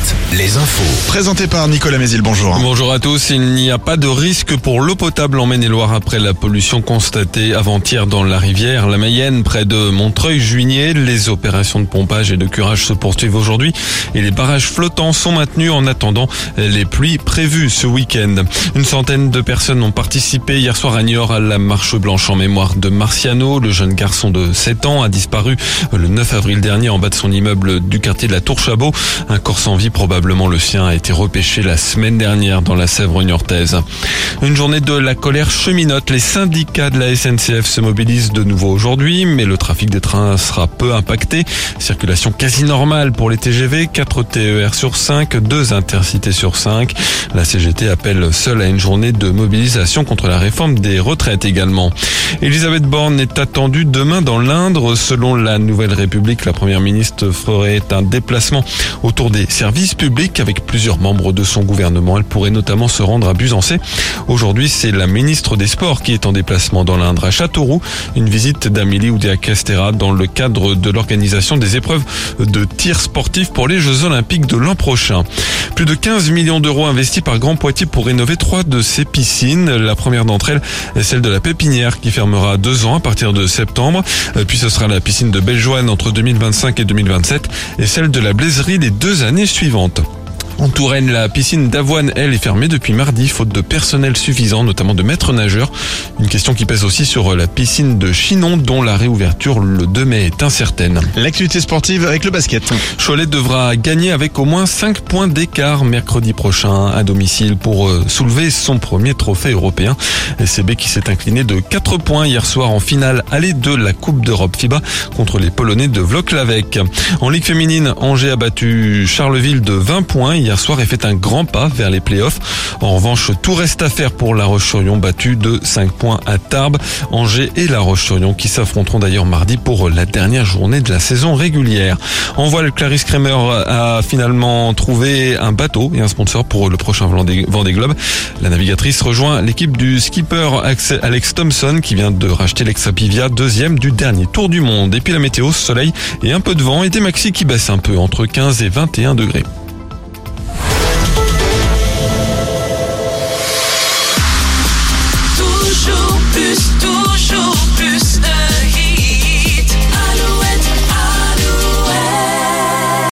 basket, les infos. Présenté par Nicolas Mézil, bonjour. Bonjour à tous. Il n'y a pas de risque pour l'eau potable en Maine-et-Loire après la pollution constatée avant-hier dans la rivière La Mayenne, près de Montreuil-Juigné. Les opérations de pompage et de curage se poursuivent aujourd'hui et les barrages flottants sont maintenus en attendant les pluies prévues ce week-end. Une centaine de personnes ont participé hier soir à Niort à la marche blanche en mémoire de Marciano. Le jeune garçon de 7 ans a disparu le 9 avril dernier en bas de son immeuble du quartier de la Tour Chabot. Un corps sans vie, le sien, a été repêché la semaine dernière dans la Sèvre niortaise. Une journée de la colère cheminote. Les syndicats de la SNCF se mobilisent de nouveau aujourd'hui, mais le trafic des trains sera peu impacté. Circulation quasi normale pour les TGV, 4 TER sur 5, 2 intercités sur 5. La CGT appelle seule à une journée de mobilisation contre la réforme des retraites également. Elisabeth Borne est attendue demain dans l'Indre. Selon la Nouvelle République, la première ministre ferait un déplacement autour des services publics avec plusieurs membres de son gouvernement. Elle pourrait notamment se rendre à Busancé. Aujourd'hui, c'est la ministre des Sports qui est en déplacement dans l'Indre à Châteauroux. Une visite d'Amélie Oudéa Castera dans le cadre de l'organisation des épreuves de tir sportif pour les Jeux Olympiques de l'an prochain. Plus de 15 millions d'euros investis par Grand Poitiers pour rénover trois de ses piscines. La première d'entre elles est celle de la Pépinière qui fermera deux ans à partir de septembre. Puis ce sera la piscine de Bellejoine entre 2025 et 2027 et celle de la Blaiserie les deux années suivantes. En Touraine, la piscine d'Avoine, elle, est fermée depuis mardi, faute de personnel suffisant, notamment de maîtres nageurs. Une question qui pèse aussi sur la piscine de Chinon, dont la réouverture le 2 mai est incertaine. L'activité sportive avec le basket. Cholet devra gagner avec au moins 5 points d'écart mercredi prochain à domicile pour euh, soulever son premier trophée européen. SCB qui s'est incliné de 4 points hier soir en finale allée de la Coupe d'Europe FIBA contre les Polonais de Vloklavek. En Ligue féminine, Angers a battu Charleville de 20 points hier soir et fait un grand pas vers les playoffs. En revanche, tout reste à faire pour La Roche-sur-Yon battu de 5 points à Tarbes, Angers et La Roche-sur-Yon qui s'affronteront d'ailleurs mardi pour la dernière journée de la saison régulière. En voile, Clarisse Kramer a finalement trouvé un bateau et un sponsor pour le prochain Vendée Globe. La navigatrice rejoint l'équipe du skipper Alex Thompson qui vient de racheter l'Exapivia, deuxième du dernier tour du monde. Et puis la météo, soleil et un peu de vent et des maxi qui baissent un peu entre 15 et 21 degrés.